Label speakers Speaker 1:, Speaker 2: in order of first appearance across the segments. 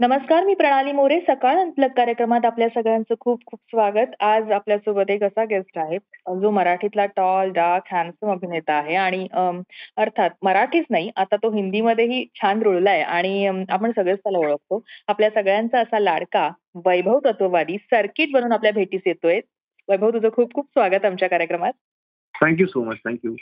Speaker 1: नमस्कार मी प्रणाली मोरे. सकाळ अंतलग कार्यक्रमात आपल्या सगळ्यांचं खूप खूप स्वागत. आज आपल्यासोबत एक असा गेस्ट आहे जो मराठीतला टॉल डार्क हॅन्डसम अभिनेता आहे आणि अम, अर्थात मराठीच नाही आता तो हिंदीमध्येही छान रुळलाय आणि अम, आपण सगळेच त्याला ओळखतो. आपल्या सगळ्यांचा असा लाडका वैभव तत्ववादी सर्किट बनून आपल्या भेटीस येतोय. वैभव तुझं खूप खूप स्वागत आमच्या कार्यक्रमात.
Speaker 2: Thank you so much thank you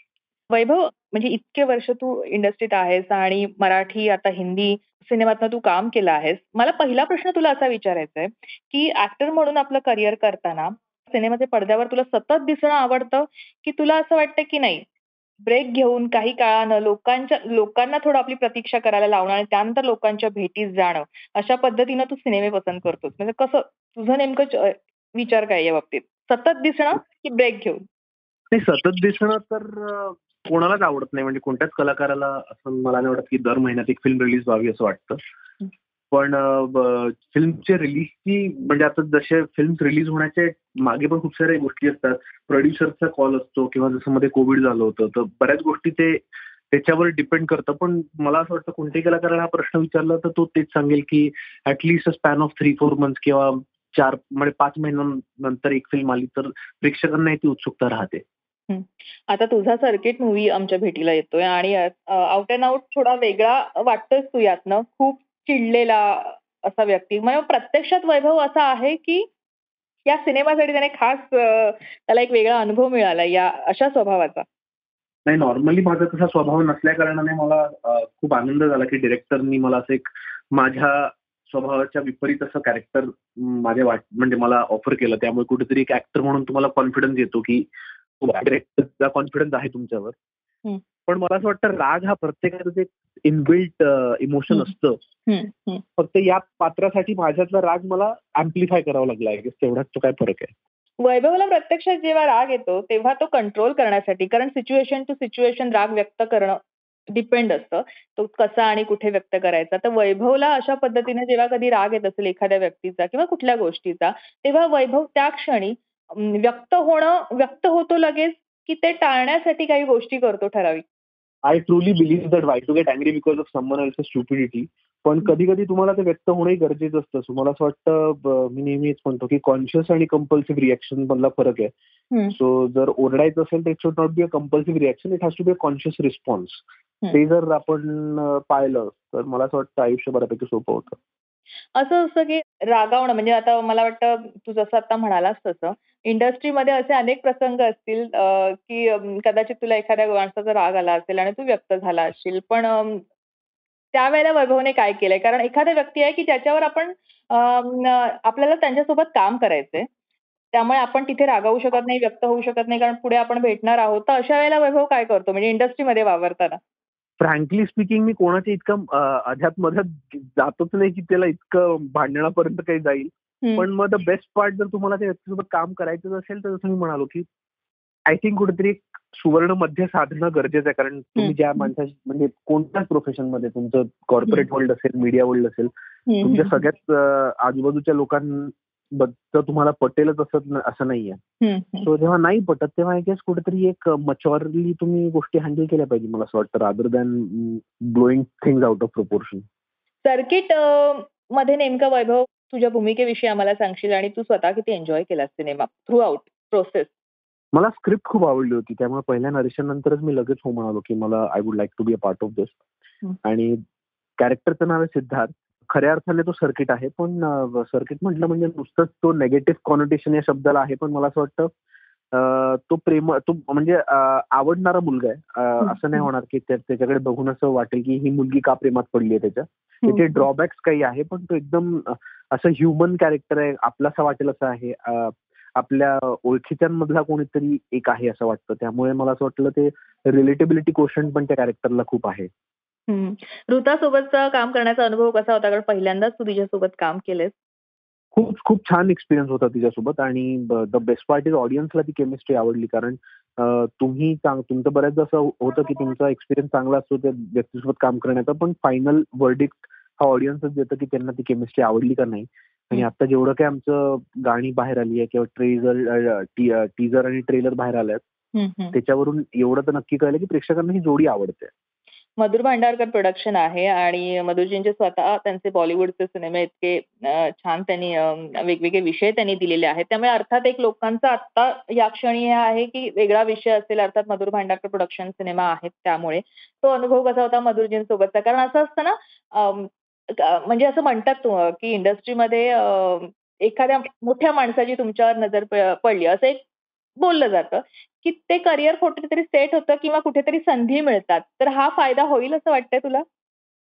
Speaker 1: Vaibhav म्हणजे इतके वर्ष तू इंडस्ट्रीत आहेस आणि मराठी आता हिंदी सिनेमातनं तू काम केलं आहेस. मला पहिला प्रश्न तुला असा विचारायचा आहे की ऍक्टर म्हणून आपलं करिअर करताना सिनेमाच्या पडद्यावर तुला सतत दिसणं आवडतं की तुला असं वाटतं की नाही ब्रेक घेऊन काही काळानं लोकांच्या लोकांना थोडं आपली प्रतीक्षा करायला लावणं आणि त्यानंतर लोकांच्या भेटीस जाणं अशा पद्धतीनं तू सिनेमे पसंत करतोस. म्हणजे कसं तुझं नेमकं विचार काय या बाबतीत? सतत दिसणं की ब्रेक घेऊन?
Speaker 2: नाही सतत दिसणं तर कोणालाच आवडत नाही. म्हणजे कोणत्याच कलाकाराला असं मला नाही वाटत की दर महिन्यात एक फिल्म रिलीज व्हावी असं वाटतं. पण फिल्मच्या रिलीजची म्हणजे आता जसे फिल्म रिलीज होण्याचे मागे पण खूप साऱ्या गोष्टी असतात. प्रोड्युसरचा कॉल असतो किंवा जसं मध्ये कोविड झालं होतं तर बऱ्याच गोष्टी ते त्याच्यावर डिपेंड करतं. पण मला असं वाटतं कोणत्याही कलाकाराला हा प्रश्न विचारला तर तो तेच सांगेल की at least span of three four months किंवा चार म्हणजे पाच महिन्यानंतर एक फिल्म आली तर प्रेक्षकांना ती उत्सुकता राहते.
Speaker 1: आता तुझा सर्किट मूवी आमच्या भेटीला येतोय आणि आउट अँड आउट थोडा वेगळा वाटतोस तू यातनं. खूप चिडलेला असा व्यक्ती. म्हणजे प्रत्यक्षात वैभव असा आहे की या सिनेमासाठी त्याने खास त्याला एक वेगळा अनुभव मिळाला या अशा स्वभावाचा?
Speaker 2: नाही नॉर्मली माझा तसा स्वभाव नसल्या कारणाने मला अ, खूप आनंद झाला की डिरेक्टरनी मला असं एक माझ्या स्वभावाच्या विपरीत असं कॅरेक्टर माझ्या वाट म्हणजे मला ऑफर केलं. त्यामुळे कुठेतरी एक ऍक्टर म्हणून तुम्हाला कॉन्फिडन्स येतो की कॉन्फिडन्स आहे तुमच्यावर. पण मला असं वाटतं राग हा प्रत्येकाचं एक इनबिल्ट इमोशन. असतं. फक्त या पात्रासाठी माझ्यातला राग मला अँप्लिफाय करावा लागला आहे तेवढाच तो काय फरक आहे
Speaker 1: वैभवला प्रत्यक्षात जेव्हा राग येतो तेव्हा तो कंट्रोल करण्यासाठी कारण सिच्युएशन टू सिच्युएशन राग व्यक्त करणं डिपेंड असतं तो कसा आणि कुठे व्यक्त करायचा तर वैभवला अशा पद्धतीने जेव्हा कधी राग येत असेल एखाद्या व्यक्तीचा किंवा कुठल्या गोष्टीचा तेव्हा वैभव त्या क्षणी व्यक्त होणं व्यक्त होतो लगेच की ते टाळण्यासाठी काही गोष्टी करतो ठराविक.
Speaker 2: I truly believe that why to get angry because of someone else stupidity पण कधी कधी तुम्हाला ते व्यक्त होणंही गरजेचं असतं. सो मला असं वाटतं मी नेहमीच म्हणतो की कॉन्शियस आणि कंपल्सिव्ह रिॲक्शन मधला फरक आहे. सो जर ओरडायचं असेल तर it should not be a compulsive reaction it has to be a conscious response. ते जर आपण पाहिलं तर मला असं वाटतं आयुष्य बऱ्यापैकी सोपं होतं.
Speaker 1: असं असतं की रागावणं म्हणजे आता मला वाटतं तू जसं आता म्हणालास तसं इंडस्ट्रीमध्ये असे अनेक प्रसंग असतील की कदाचित तुला एखाद्या माणसाचा राग आला असेल आणि तू व्यक्त झाला असशील पण अं, त्यावेळेला वैभवने काय केलंय? कारण एखादा व्यक्ती आहे की ज्याच्यावर आपण आपल्याला त्यांच्यासोबत काम करायचंय. त्यामुळे आपण तिथे रागावू शकत नाही व्यक्त होऊ शकत नाही कारण पुढे आपण भेटणार आहोत. तर अशा वेळेला वैभव काय करतो? म्हणजे इंडस्ट्रीमध्ये वावरताना.
Speaker 2: फ्रँकली स्पीकिंग मी कोणाच्या इतकं अध्यात मध्यात जातच नाही की त्याला इतकं भांडणापर्यंत काही जाईल. पण मग द बेस्ट पार्ट जर तुम्हाला त्या व्यक्तीसोबत काम करायचं असेल तर जसं मी म्हणालो की आय थिंक कुठेतरी एक सुवर्ण मध्य साधणं गरजेचं आहे कारण तुम्ही. ज्या माणसाशी म्हणजे कोणत्याच प्रोफेशनमध्ये तुमचं कॉर्पोरेट वर्ल्ड असेल मीडिया वर्ल्ड असेल तुमच्या सगळ्याच आजूबाजूच्या लोकांबद्दल तुम्हाला पटेलच असत न- असं नाहीये. सो जेव्हा नाही पटत तेव्हा आय गेस कुठेतरी एक मच्युअरली तुम्ही गोष्टी हँडल केल्या पाहिजे मला असं वाटतं rather than blowing things out of proportion
Speaker 1: सर्किटमध्ये नेमकं वैभव तुझ्या भूमिकेविषयी आम्हाला सांगशील आणि तू स्वतः किती एन्जॉय केला सिनेमा थ्रू आउट प्रोसेस
Speaker 2: मला स्क्रिप्ट खूप आवडली होती त्यामुळे पहिल्या नरेशन नंतरच मी लगेच हो म्हणालो की मला I would like to be a part of this. आणि कॅरेक्टरचं नाव आहे सिद्धार्थ. खऱ्या अर्थाने तो सर्किट आहे. पण सर्किट म्हटलं म्हणजे नुसतंच तो नेगेटिव्ह कॉनोटेशन या शब्दाला आहे. पण मला असं वाटतं तो प्रेम तो म्हणजे आवडणारा मुलगा आहे. असं नाही होणार की त्या- त्याच्याकडे बघून असं वाटेल की ही मुलगी का प्रेमात पडली आहे त्याच्या. त्याचे ड्रॉबॅक्स काही आहे पण तो एकदम असं ह्युमन कॅरेक्टर आहे आपलासा वाटेल असं आहे. आपल्या ओळखीच्यांमधला कोणीतरी एक आहे असं वाटतं. त्यामुळे मला असं वाटलं ते रिलेटेबिलिटी क्वेश्चन पण त्या कॅरेक्टरला खूप आहे.
Speaker 1: ऋता सोबतचा काम करण्याचा अनुभव कसा होता? कारण पहिल्यांदाच तू तिच्यासोबत काम केलंस.
Speaker 2: खूप खूप छान एक्सपिरियन्स होता तिच्यासोबत आणि द बेस्ट पार्ट इज ऑडियन्सला ती केमिस्ट्री आवडली. कारण तुम्ही तुमचं बऱ्याचदा असं होतं की तुमचा एक्सपिरियन्स चांगला असतो त्या व्यक्तीसोबत काम करण्याचा पण फायनल वर्डिक्ट हा ऑडियन्सच देतं की त्यांना ती केमिस्ट्री आवडली का नाही. आणि आता जेवढं काय आमचं गाणी बाहेर आली आहे किंवा ट्रेझर टीजर आणि ट्रेलर बाहेर आल्यात त्याच्यावरून एवढं तर नक्की कळलं की प्रेक्षकांना ही जोडी आवडते.
Speaker 1: मधुर भांडारकर प्रोडक्शन आहे आणि मधुरजींचे स्वतः त्यांचे बॉलिवूडचे सिनेमे इतके छान त्यांनी वेगवेगळे विषय त्यांनी दिलेले आहेत. त्यामुळे अर्थात एक लोकांचा आता या क्षणी हे आहे की वेगळा विषय असेल अर्थात मधुर भांडारकर प्रोडक्शन सिनेमा आहेत त्यामुळे. तो अनुभव कसा होता मधुरजींसोबतचा? कारण असं असतं ना म्हणजे असं म्हणतात की इंडस्ट्रीमध्ये एखाद्या मोठ्या माणसाची तुमच्यावर नजर पडली असं एक बोललं जातं. की ते करिअर कुठेतरी सेट होतं किंवा कुठेतरी संधी मिळतात. तर हा फायदा होईल असं वाटतंय तुला?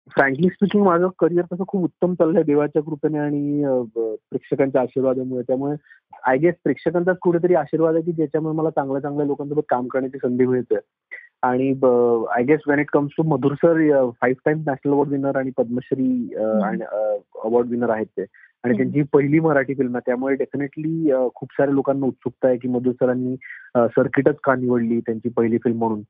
Speaker 2: फ्रँकली स्पीकिंग माझं करिअर तसं खूप उत्तम चाललंय देवाच्या कृपेने आणि प्रेक्षकांच्या आशीर्वादामुळे. त्यामुळे आय गेस प्रेक्षकांचाच कुठेतरी आशीर्वाद आहे की ज्याच्यामुळे मला चांगल्या चांगल्या लोकांसोबत काम करण्याची संधी मिळते. आणि I guess when it comes to Madhur sir five times national award winner आणि पद्मश्री अवॉर्ड विनर आहेत ते. आणि त्यांची पहिली मराठी फिल्म आहे. त्यामुळे डेफिनेटली खूप साऱ्या लोकांना उत्सुकता आहे की मधुर सरांनी सर्किटच का निवडली त्यांची पहिली फिल्म म्हणून.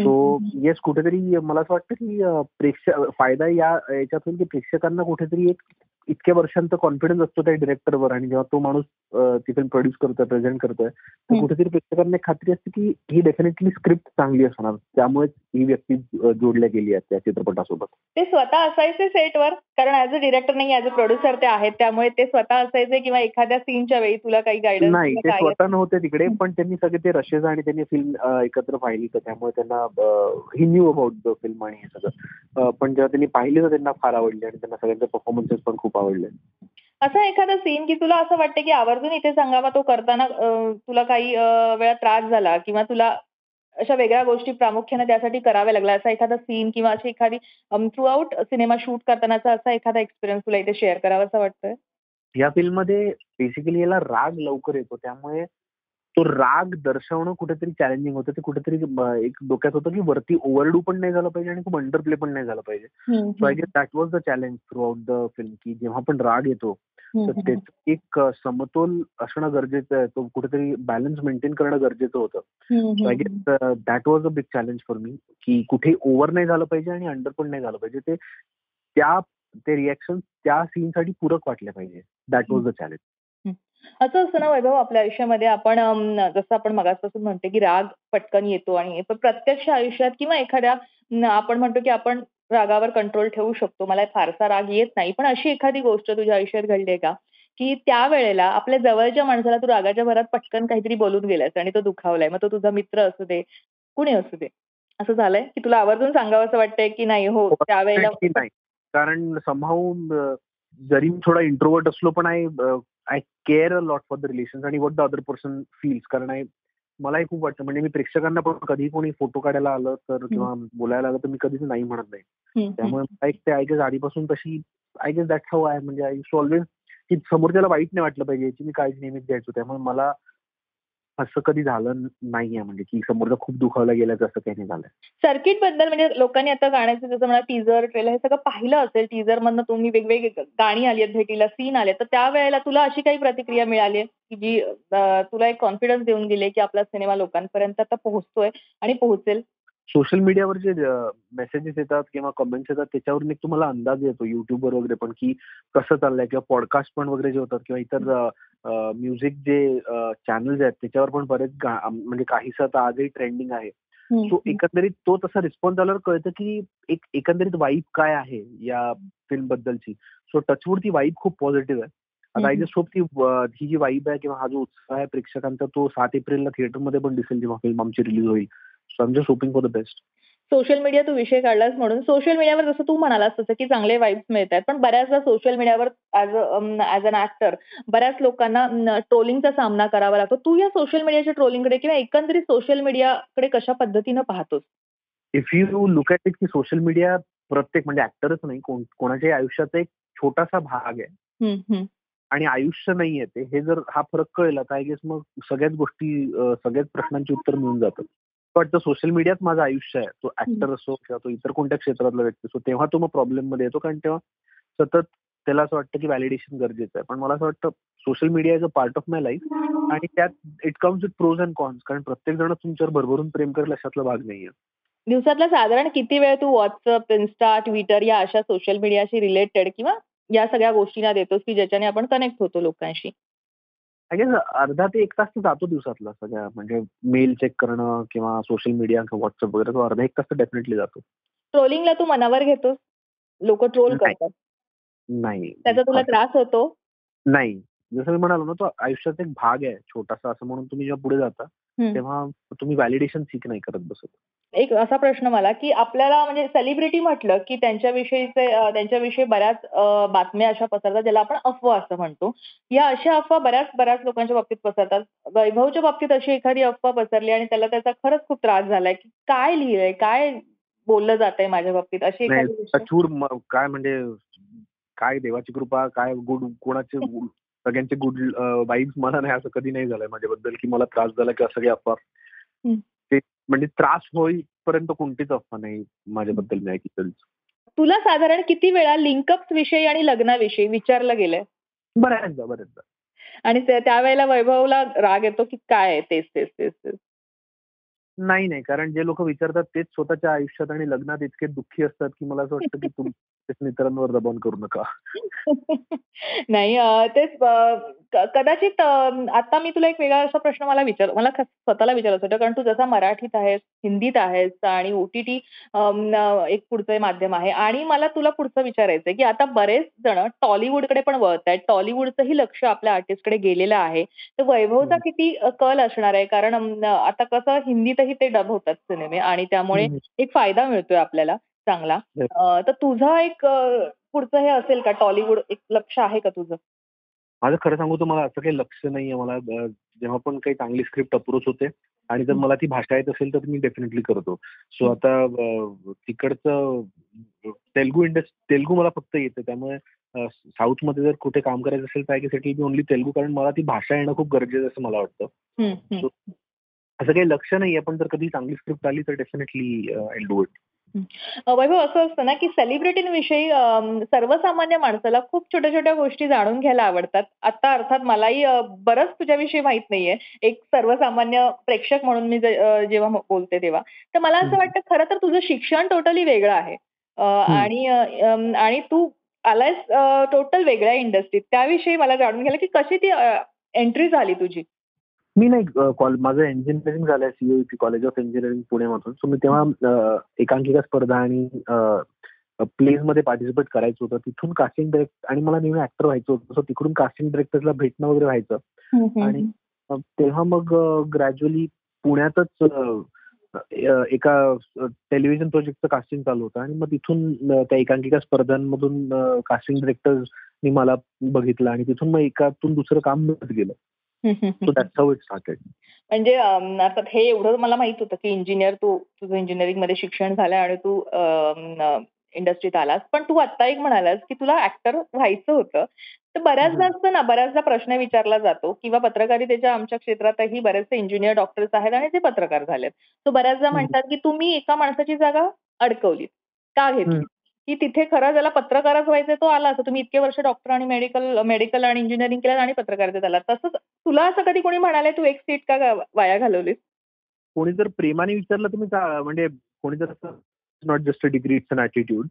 Speaker 2: सो येस कुठेतरी मला असं वाटतं की प्रेक्षक फायदा या याच्यातून की प्रेक्षकांना कुठेतरी एक इतक्या वर्षांचा कॉन्फिडन्स असतो त्या डिरेक्टरवर आणि जेव्हा तो माणूस ती फिल्म प्रोड्यूस करतोय प्रेझेंट करतोय तर कुठेतरी प्रेक्षकांना खात्री असते की ही डेफिनेटली स्क्रिप्ट चांगली असणार. त्यामुळे ही व्यक्ती जोडल्या गेली आहे त्या चित्रपटासोबत.
Speaker 1: ते स्वतः असायचे सेटवर कारण ऍज अ डिरेक्टर नाही ऍज अ प्रोड्युसर ते आहेत. त्यामुळे ते स्वतः असायचे किंवा एखाद्या सीनच्या वेळी तुला काही गायडन्स
Speaker 2: नाही ते स्वतः नव्हते तिकडे पण त्यांनी सगळे ते रशेस आणि त्यांनी फिल्म एकत्र पाहिली तर त्यामुळे त्यांना he knew about the film आणि हे सगळं. पण जेव्हा त्यांनी पाहिली तर त्यांना फार आवडली आणि त्यांना सगळ्यांचे परफॉर्मन्सेस पण खूप आवडले
Speaker 1: असा एखादा सीन की तुला असं वाटतं की आवर्जून इथे सांगावा तो करताना तुला काही वेळा त्रास झाला किंवा तुला अशा वेगळ्या गोष्टी प्रामुख्याने त्यासाठी कराव्या लागल्या असा एखादा सीन किंवा अशी एखादी थ्रू आउट सिनेमा शूट करतानाचा असा एखादा एक्सपिरियन्स तुला इथे शेअर करावा असं वाटतंय?
Speaker 2: या फिल्ममध्ये बेसिकली याला राग लवकर येतो त्यामुळे तो राग दर्शवणं कुठेतरी चॅलेंजिंग होतं. ते कुठेतरी एक डोक्यात होतं की वरती ओव्हरडू पण नाही झालं पाहिजे आणि खूप अंडरप्ले पण नाही झालं पाहिजे. So I guess that was the challenge throughout the film की जेव्हा पण राग येतो तर त्याच एक समतोल असणं गरजेचं आहे. तो कुठेतरी बॅलन्स मेंटेन करणं गरजेचं होतं. I guess that was a big challenge for me की कुठे ओव्हर नाही झालं पाहिजे आणि अंडर पण नाही झालं पाहिजे. ते त्या ते रिॲक्शन त्या सीनसाठी पूरक वाटले पाहिजे. दॅट वॉज द चॅलेंज
Speaker 1: असं असतं ना वैभव आपल्या आयुष्यामध्ये आपण जसं आपण मगासपासून म्हणतो की राग पटकन येतो आणि प्रत्यक्ष आयुष्यात किंवा एखाद्या आपण म्हणतो की आपण रागावर कंट्रोल ठेवू शकतो. मला फारसा राग येत नाही. पण अशी एखादी गोष्ट तुझ्या आयुष्यात घडली आहे का की त्यावेळेला आपल्या जवळच्या माणसाला तू रागाच्या भरात पटकन काहीतरी बोलून गेलास आणि तो दुखावलाय. मग तो तुझा मित्र असू दे कुणी असू दे. असं झालंय? की तुला आवर्जून सांगावं असं वाटतंय की नाही? हो त्यावेळेला
Speaker 2: नाही? कारण संभावून जरी मी थोडा इंट्रोवर्ट असलो पण I I care a lot for the relation आणि what the other person feels कारण आय मलाही खूप वाटतं. म्हणजे मी प्रेक्षकांना पण कधी कोणी फोटो काढायला आलं तर किंवा बोलायला आलं तर मी कधीच नाही म्हणत नाही. त्यामुळे ते आय गेस आधीपासून तशी आय गेस दॅट हाऊ आहे म्हणजे आय ऑलवेज की समोरच्याला वाईट नाही वाटलं पाहिजे याची मी काळजी नेहमीच घ्यायचो. त्यामुळे मला असं कधी झालं नाहीये म्हणजे की समोरचा खूप दुखावला गेल्याचं असं काही नाही झालंय?
Speaker 1: सर्किटबद्दल म्हणजे लोकांनी आता गाण्याचं जसं म्हणा टीजर ट्रेलर हे सगळं पाहिलं असेल. टीजर मधनं तुम्ही वेगवेगळे गाणी आली आहेत भेटीला सीन आले तर त्यावेळेला तुला अशी काही प्रतिक्रिया मिळाली की जी तुला एक कॉन्फिडन्स देऊन गेले की आपला सिनेमा लोकांपर्यंत आता पोहोचतोय आणि पोहोचेल?
Speaker 2: सोशल मीडियावर जे मेसेजेस येतात किंवा कमेंट्स येतात त्याच्यावरून एक तुम्हाला अंदाज येतो युट्यूबवर वगैरे पण की कसं चाललंय किंवा पॉडकास्ट पण वगैरे जे होतात किंवा इतर म्युझिक जे चॅनल्स आहेत त्याच्यावर पण बरेच म्हणजे काहीस आता आजही ट्रेंडिंग आहे. सो एकंदरीत तो तसा रिस्पॉन्स आल्यावर कळतं की एक एकंदरीत वाईब काय आहे या फिल्म बद्दलची. सो टचवूड ती वाईब खूप पॉझिटिव्ह आहे. आता आय जस्ट होप ती ही जी वाईब आहे किंवा हा जो उत्साह आहे प्रेक्षकांचा तो सात एप्रिलला थिएटरमध्ये पण दिसेल जेव्हा फिल्म आमची रिलीज होईल. So I am just hoping for the best
Speaker 1: social media तू विषय काढलास म्हणून सोशल मीडियावर जसं तू म्हणालास तसं की चांगले वाईब्स मिळत आहेत पण बऱ्याचदा सोशल मीडियावर ऍज ऍज अन ऍक्टर बऱ्याच लोकांना ट्रोलिंगचा सामना करावा लागतो. तू या सोशल मीडियाच्या ट्रोलिंगकडे किंवा एकंदरीत सोशल मीडियाकडे कशा पद्धतीनं पाहतोस?
Speaker 2: If you look at it की सोशल मीडिया प्रत्येक म्हणजे ऍक्टरच नाही कोणाच्याही आयुष्याचा एक छोटासा भाग आहे. आणि आयुष्य नाहीये ते हे जर हा फरक कळला तर आय गेस मग सगळ्याच गोष्टी सगळ्याच प्रश्नांची उत्तर मिळून जातात वाटतं सोशल मीडियात माझं आयुष्य आहे. तो ऍक्टर असो किंवा तो इतर कोणत्या क्षेत्रातला व्यक्ती असो तेव्हा तो मग प्रॉब्लेममध्ये येतो. कारण तेव्हा सतत त्याला असं वाटतं की व्हॅलिडेशन गरजेचं आहे. पण मला असं वाटतं social media is a part of my life आणि त्यात it comes with pros and cons कारण प्रत्येक जण तुमच्यावर भरभरून प्रेम करेल अशातला भाग नाहीये.
Speaker 1: दिवसातला साधारण किती वेळ तू व्हॉट्सअप इन्स्टा ट्विटर या अशा सोशल मीडियाशी रिलेटेड किंवा या सगळ्या गोष्टींना देतोस की ज्याच्याने आपण कनेक्ट होतो लोकांशी?
Speaker 2: आय अर्धा ते एक तास तर जातो दिवसातला सगळ्या. म्हणजे मेल चेक करणं किंवा सोशल मीडिया किंवा व्हॉट्सअप वगैरे तो अर्धा एक तास तर डेफिनेटली जातो.
Speaker 1: ट्रोलिंगला तू मनावर घेतोस लोक ट्रोल. करतात.
Speaker 2: नाही.
Speaker 1: त्याचा तुला त्रास होतो?
Speaker 2: नाही. जसं मी म्हणालो ना तो आयुष्याचा एक भाग आहे छोटासा. असं म्हणून तुम्ही जेव्हा पुढे जाता. तेव्हा तुम्ही व्हॅलिडेशन सीक नाही करत बसत.
Speaker 1: एक असा प्रश्न मला की आपल्याला म्हणजे सेलिब्रिटी म्हटलं की त्यांच्याविषयीचे अं, त्यांच्याविषयी बऱ्याच अं, बातम्या अशा पसरतात ज्याला आपण अफवा असं म्हणतो या अशा अफवा बऱ्याच बऱ्याच लोकांच्या बाबतीत पसरतात वैभवच्या बाबतीत अशी एखादी अफवा पसरली आणि त्याला त्याचा खरंच खूप त्रास झालाय की काय लिहिलंय काय बोललं जातंय माझ्या बाबतीत अशी
Speaker 2: नाही
Speaker 1: एखादी गोष्ट?
Speaker 2: कठोर म- काय म्हणजे काय देवाची कृपा काय गुड कोणाचे गुड- सगळ्यांचे गुड वाईब्स मला नाही असं कधी नाही झालंय माझ्याबद्दल की मला त्रास झाला किंवा सगळे अफवा
Speaker 1: हम्म.
Speaker 2: म्हणजे त्रास होईपर्यंत कोणतीच अफवा नाही माझ्याबद्दल नाही की तरी
Speaker 1: तुला साधारण किती वेळा लिंकअप्स विषयी आणि लग्नाविषयी विचारलं गेलंय?
Speaker 2: बऱ्याचदा बऱ्याचदा.
Speaker 1: आणि त्या- त्यावेळेला वैभवला राग येतो की काय तेच तेच तेच तेच.
Speaker 2: नाही नाही. कारण जे लोक विचारतात तेच स्वतःच्या आयुष्यात आणि लग्नात इतके दुःखी असतात की मला असं वाटतं की तुम्ही मित्रांवर दबाव करू नका.
Speaker 1: नाही तेच कदाचित आता मी तुला एक वेगळा असा प्रश्न मला विचार मला स्वतःला विचारायचं होतं. कारण तू जसा मराठीत आहेस हिंदीत आहेस आणि ओटीटी एक पुढचं माध्यम आहे. आणि मला तुला पुढचं विचारायचंय की आता बरेच जण टॉलिवूडकडे पण वळत आहेत. टॉलिवूडचंही लक्ष आपल्या आर्टिस्टकडे गेलेलं आहे. तर वैभवचा. किती कल असणार आहे? कारण आता कसं हिंदीतही ते डब होतात सिनेमे आणि त्यामुळे. एक फायदा मिळतोय आपल्याला चांगला. तर तुझा एक पुढचं हे असेल का? टॉलिवूड एक लक्ष आहे का तुझं?
Speaker 2: माझं खरं सांगू तर मला असं काही लक्ष नाहीये मला. जेव्हा पण काही चांगली स्क्रिप्ट अप्रोच होते आणि जर. मला ती भाषा येत असेल तर मी डेफिनेटली करतो. सो आता तिकडचं तेलगू इंडस्ट्री तेलगू मला फक्त येतं. त्यामुळे साऊथमध्ये जर कुठे काम करायचं असेल तर I guess it only Telugu. कारण मला ती भाषा येणं खूप गरजेचं असं मला वाटतं. So, असं काही लक्ष नाहीये. पण जर कधी चांगली स्क्रिप्ट आली तर definitely I do it
Speaker 1: uh, Vaibhav असं असतं ना की सेलिब्रिटींविषयी सर्वसामान्य माणसाला खूप छोट्या छोट्या गोष्टी जाणून घ्यायला आवडतात. आता अर्थात मलाही बरंच तुझ्याविषयी माहीत नाहीये. एक सर्वसामान्य प्रेक्षक म्हणून मी जेव्हा बोलते तेव्हा. तर मला असं. वाटतं खरं तर तुझं शिक्षण टोटली वेगळं आहे. आणि आणि तू आलायस टोटल वेगळ्या इंडस्ट्रीत त्याविषयी मला जाणून घ्यायला की कशी ती एंट्री झाली तुझी?
Speaker 2: मी नाही कॉल माझं इंजिनिअरिंग झालंय सीओईपी कॉलेज ऑफ इंजिनिअरिंग पुणेमधून. सो मी तेव्हा एकांकिका स्पर्धा आणि प्लेजमध्ये पार्टिसिपेट करायचं होतं. तिथून कास्टिंग डायरेक्ट आणि मला नेहमी ऍक्टर व्हायचं होतं. सो तिकडून कास्टिंग डायरेक्टरला भेटणं वगैरे व्हायचं. आणि तेव्हा मग ग्रॅज्युअली पुण्यातच एका टेलिव्हिजन प्रोजेक्टचं कास्टिंग चालू होतं. आणि मग तिथून त्या एकांकिका स्पर्धांमधून कास्टिंग डायरेक्टरनी मला बघितलं. आणि तिथून मग एकातून दुसरं काम मिळत गेलं. So that's how it started
Speaker 1: म्हणजे अर्थात हे एवढं मला माहीत होतं की इंजिनियर तू तुझं इंजिनिअरिंगमध्ये शिक्षण झालंय आणि तू इंडस्ट्रीत आलास पण तू आता एक म्हणालास की तुला ऍक्टर व्हायचं होतं तर बऱ्याचदा. असतं ना बऱ्याचदा प्रश्न विचारला जातो किंवा पत्रकारितेच्या आमच्या क्षेत्रातही बरेचसे इंजिनियर डॉक्टर्स आहेत आणि ते पत्रकार झालेत तो बऱ्याचदा. म्हणतात की तुम्ही एका माणसाची जागा अडकवली का घेतली. की तिथे खरं ज्याला पत्रकारच व्हायचंय तो आला. असं तुम्ही इतके वर्ष डॉक्टर आणि मेडिकल मेडिकल आणि इंजिनिअरिंग केलं आणि पत्रकारितेत आला. तसंच तुला असं कधी कोणी म्हणाले तू एक सीट का वाया घालवलीस?
Speaker 2: कोणी जर प्रेमाने विचारलं का- म्हणजे कोणी जर not just a degree it's an attitude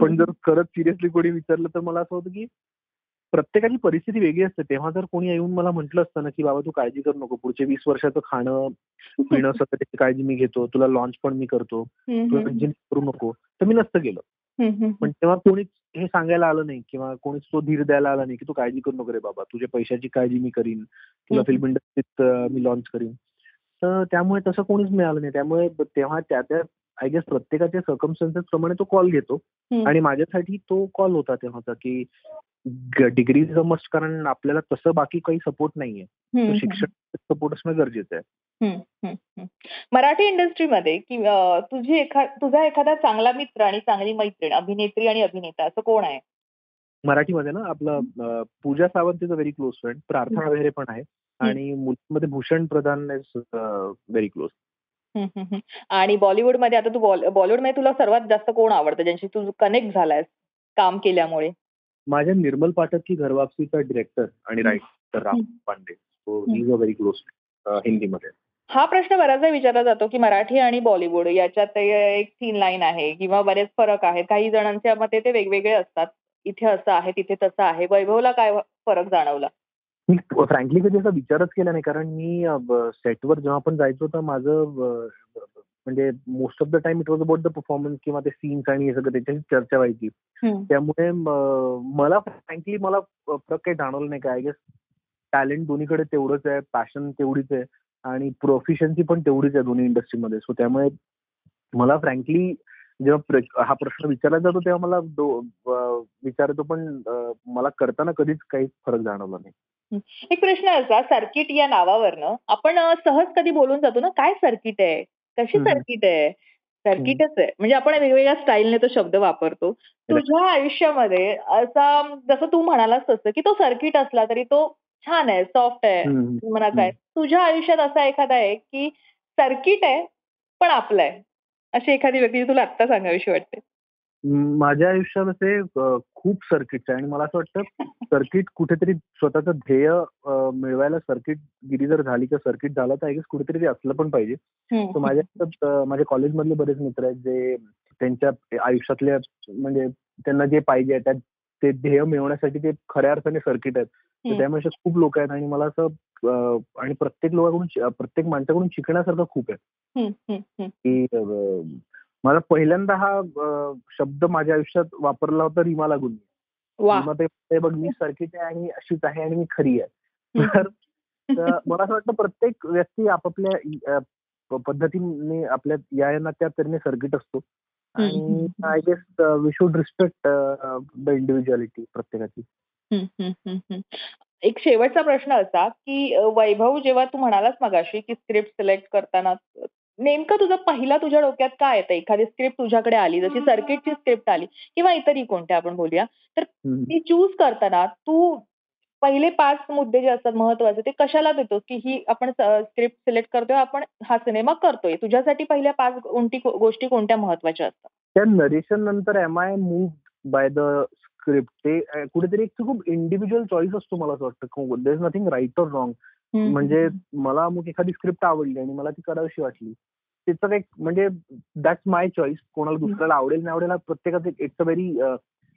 Speaker 2: पण जर खरंच सिरियसली कोणी विचारलं तर मला असं होतं की प्रत्येकाची परिस्थिती वेगळी असते. तेव्हा जर कोणी येऊन मला म्हटलं असतं ना की बाबा तू काळजी करू नको पुढचे वीस वर्षाचं खाणं पिणं सगळं त्याची काळजी मी घेतो तुला लॉन्च पण मी करतो तुला करू नको तर मी नसतं गेलं. पण तेव्हा कोणीच हे सांगायला आलं नाही किंवा कोणीच तो धीर द्यायला आला नाही की तू काळजी करू नको रे बाबा तुझ्या पैशाची काळजी मी करीन तुला. फिल्म इंडस्ट्रीत मी लॉन्च करीन तर त्यामुळे तसं कोणीच मिळालं नाही त्यामुळे तेव्हा त्या त्या आय गेस प्रत्येकाच्या सर्कमस्टन्सेस प्रमाणे तो कॉल घेतो. आणि माझ्यासाठी तो कॉल होता तेव्हाचा की डिग्री मस्ट कारण आपल्याला तसं बाकी काही सपोर्ट नाहीये. शिक्षण सपोर्ट असणं गरजेचं आहे
Speaker 1: मराठी इंडस्ट्रीमध्ये कि अं, तुझी एखा तुझा एखादा चांगला मित्र आणि चांगली मैत्रीण अभिनेत्री आणि अभिनेता असं कोण आहे?
Speaker 2: मराठीमध्ये ना आपलं Pooja Sawant is a very close friend Prarthana Behere पण आहे. आणि मुलींमध्ये Bhushan Pradhan is very close
Speaker 1: आणि बॉलिवूडमध्ये आता तू बॉलिवूडमध्ये तुला सर्वात जास्त कोण आवडतं ज्यांची तू कनेक्ट झालायस काम केल्यामुळे?
Speaker 2: माझ्या निर्मल पाठक की घरवापसीचा डिरेक्टर आणि writer Ram Pandey. So is a very close हिंदीमध्ये.
Speaker 1: हा प्रश्न बऱ्याचदा विचारला जातो की मराठी आणि बॉलिवूड याच्यात एक तीन लाईन आहे किंवा बरेच फरक आहेत. काही जणांच्या मते ते वेगवेगळे असतात. इथे असं आहे तिथे तसं आहे. वैभवला काय फरक जाणवला?
Speaker 2: मी फ्रँकली कधी असा विचारच केला नाही. कारण मी सेटवर जेव्हा आपण जायचो तर माझं म्हणजे most of the time it was about the performance किंवा ते सीन्स आणि हे सगळं त्याच्याशी चर्चा व्हायची. त्यामुळे मला फ्रँकली मला फरक काही जाणवलं नाही. काय गेस टॅलेंट दोन्हीकडे तेवढंच आहे पॅशन तेवढीच आहे. आणि प्रोफिशियन्सी पण तेवढीच आहे दोन्ही इंडस्ट्रीमध्ये सो त्यामुळे मला फ्रँकली जेव्हा हा प्रश्न विचारला जातो तेव्हा मला विचारतो पण मला करताना कधीच काही फरक जाणवला नाही.
Speaker 1: एक प्रश्न असा सर्किट या नावावरनं आपण सहज कधी बोलून जातो ना काय सर्किट आहे? कशी सर्किट आहे? सर्किटच आहे. म्हणजे आपण वेगवेगळ्या स्टाईलने तो शब्द वापरतो. तुझ्या आयुष्यामध्ये असा जसं तू म्हणालास तसं की तो सर्किट असला तरी तो छान आहे सॉफ्ट आहे म्हणा काय तुझ्या आयुष्यात असा एखादा आहे की सर्किट आहे पण आपलं आहे. अशी एखादी व्यक्ती तुला आत्ता सांगावीशी वाटते.
Speaker 2: माझ्या आयुष्यात असे खूप सर्किट आहे आणि मला असं वाटतं सर्किट कुठेतरी स्वतःचं ध्येय मिळवायला सर्किट गिरी जर झाली किंवा सर्किट झालं तर गेस कुठेतरी ते असलं पण पाहिजे. माझ्या माझ्या कॉलेजमधले बरेच मित्र आहेत जे त्यांच्या आयुष्यातल्या म्हणजे त्यांना जे पाहिजे त्यात ते ध्येय मिळवण्यासाठी ते खऱ्या अर्थाने सर्किट आहेत. त्यामुळे खूप लोक आहेत आणि मला असं आणि प्रत्येक लोकांकडून प्रत्येक माणसाकडून शिकण्यासारखं खूप आहे. की मला पहिल्यांदा हा शब्द माझ्या आयुष्यात वापरला होता रीमा लागून. रीमा ते बघ मी सर्किट आहे आणि अशीच आहे आणि मी खरी आहे. तर मला असं वाटतं प्रत्येक व्यक्ती आपापल्या पद्धतीने आपल्या या त्या तऱ्हेने सर्किट असतो. आणि I guess we should respect the individuality प्रत्येकाची.
Speaker 1: एक शेवटचा प्रश्न असा की वैभव जेव्हा तू म्हणालास मगाशी की स्क्रिप्ट सिलेक्ट करताना नेमकं तुझं पहिला तुझ्या डोक्यात काय येतं? एखादी स्क्रिप्ट तुझ्याकडे आली जशी सर्किटची स्क्रिप्ट आली किंवा इतरही कोणत्या आपण बोलूया तर ती चूज करताना तू पहिले पाच मुद्दे जे असतात महत्त्वाचे ते कशाला देतो की ही आपण स्क्रिप्ट सिलेक्ट करतोय आपण हा सिनेमा करतोय? तुझ्यासाठी पहिल्या पाच गोष्टी कोणत्या महत्त्वाच्या असतात?
Speaker 2: त्या नरेशन नंतर am I move by the script ते कुठेतरी एक खूप इंडिव्हिज्युअल चॉईस असतो मला असं वाटतं. There is nothing right or wrong म्हणजे मला अमुक एखादी स्क्रिप्ट आवडली आणि मला ती करावीशी वाटली तिचं एक म्हणजे दॅट्स माय चॉईस कोणाला दुसऱ्याला आवडेल नाही आवडेल प्रत्येकाचं it's a very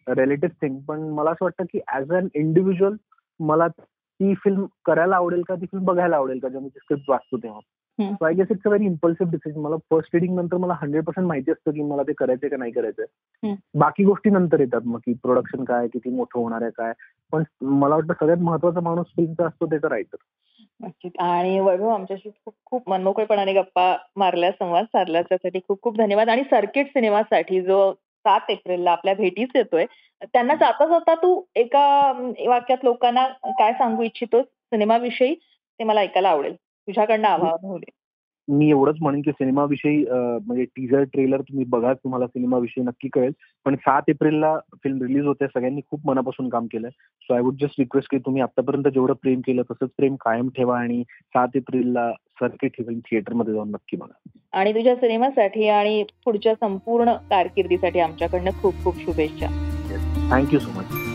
Speaker 2: relative thing पण मला असं वाटतं की ऍज अन इंडिव्हिज्युअल मला ती फिल्म करायला आवडेल का ती फिल्म बघायला आवडेल का जेव्हा मी स्क्रिप्ट वाचतो तेव्हा. So I guess it's a very impulsive decision मला फर्स्ट रिडिंग नंतर मला हंड्रेड पर्सेंट माहिती असतं की मला ते करायचंय का नाही करायचंय. बाकी गोष्टी नंतर येतात मग की प्रोडक्शन काय किती मोठं होणार आहे काय. पण मला वाटतं सगळ्यात महत्त्वाचा माणूस फिल्मचा असतो त्याचा रायटर
Speaker 1: नक्कीच. आणि वैभव आमच्याशी खूप खूप मनमोकळेपणाने गप्पा मारल्या संवाद साधला. त्यासाठी खूप खूप धन्यवाद. आणि सर्किट सिनेमासाठी जो सात एप्रिलला आपल्या भेटीस येतोय त्यांना जाता जाता तू एका वाक्यात लोकांना काय सांगू इच्छितो सिनेमाविषयी ते मला ऐकायला आवडेल. तुझ्याकडनं आभार
Speaker 2: मी एवढंच म्हणेन की सिनेमाविषयी म्हणजे टीजर ट्रेलर तुम्ही बघा तुम्हाला सिनेमाविषयी नक्की कळेल. पण सात एप्रिलला फिल्म रिलीज होते सगळ्यांनी खूप मनापासून काम केलंय. So I would just request की तुम्ही आतापर्यंत जेवढं प्रेम केलं तसंच प्रेम कायम ठेवा आणि सात एप्रिलला सर्किट फिल्म थिएटरमध्ये जाऊन नक्की बघा.
Speaker 1: आणि तुझ्या सिनेमासाठी आणि पुढच्या संपूर्ण कारकिर्दीसाठी आमच्याकडनं खूप खूप शुभेच्छा.
Speaker 2: Thank you so much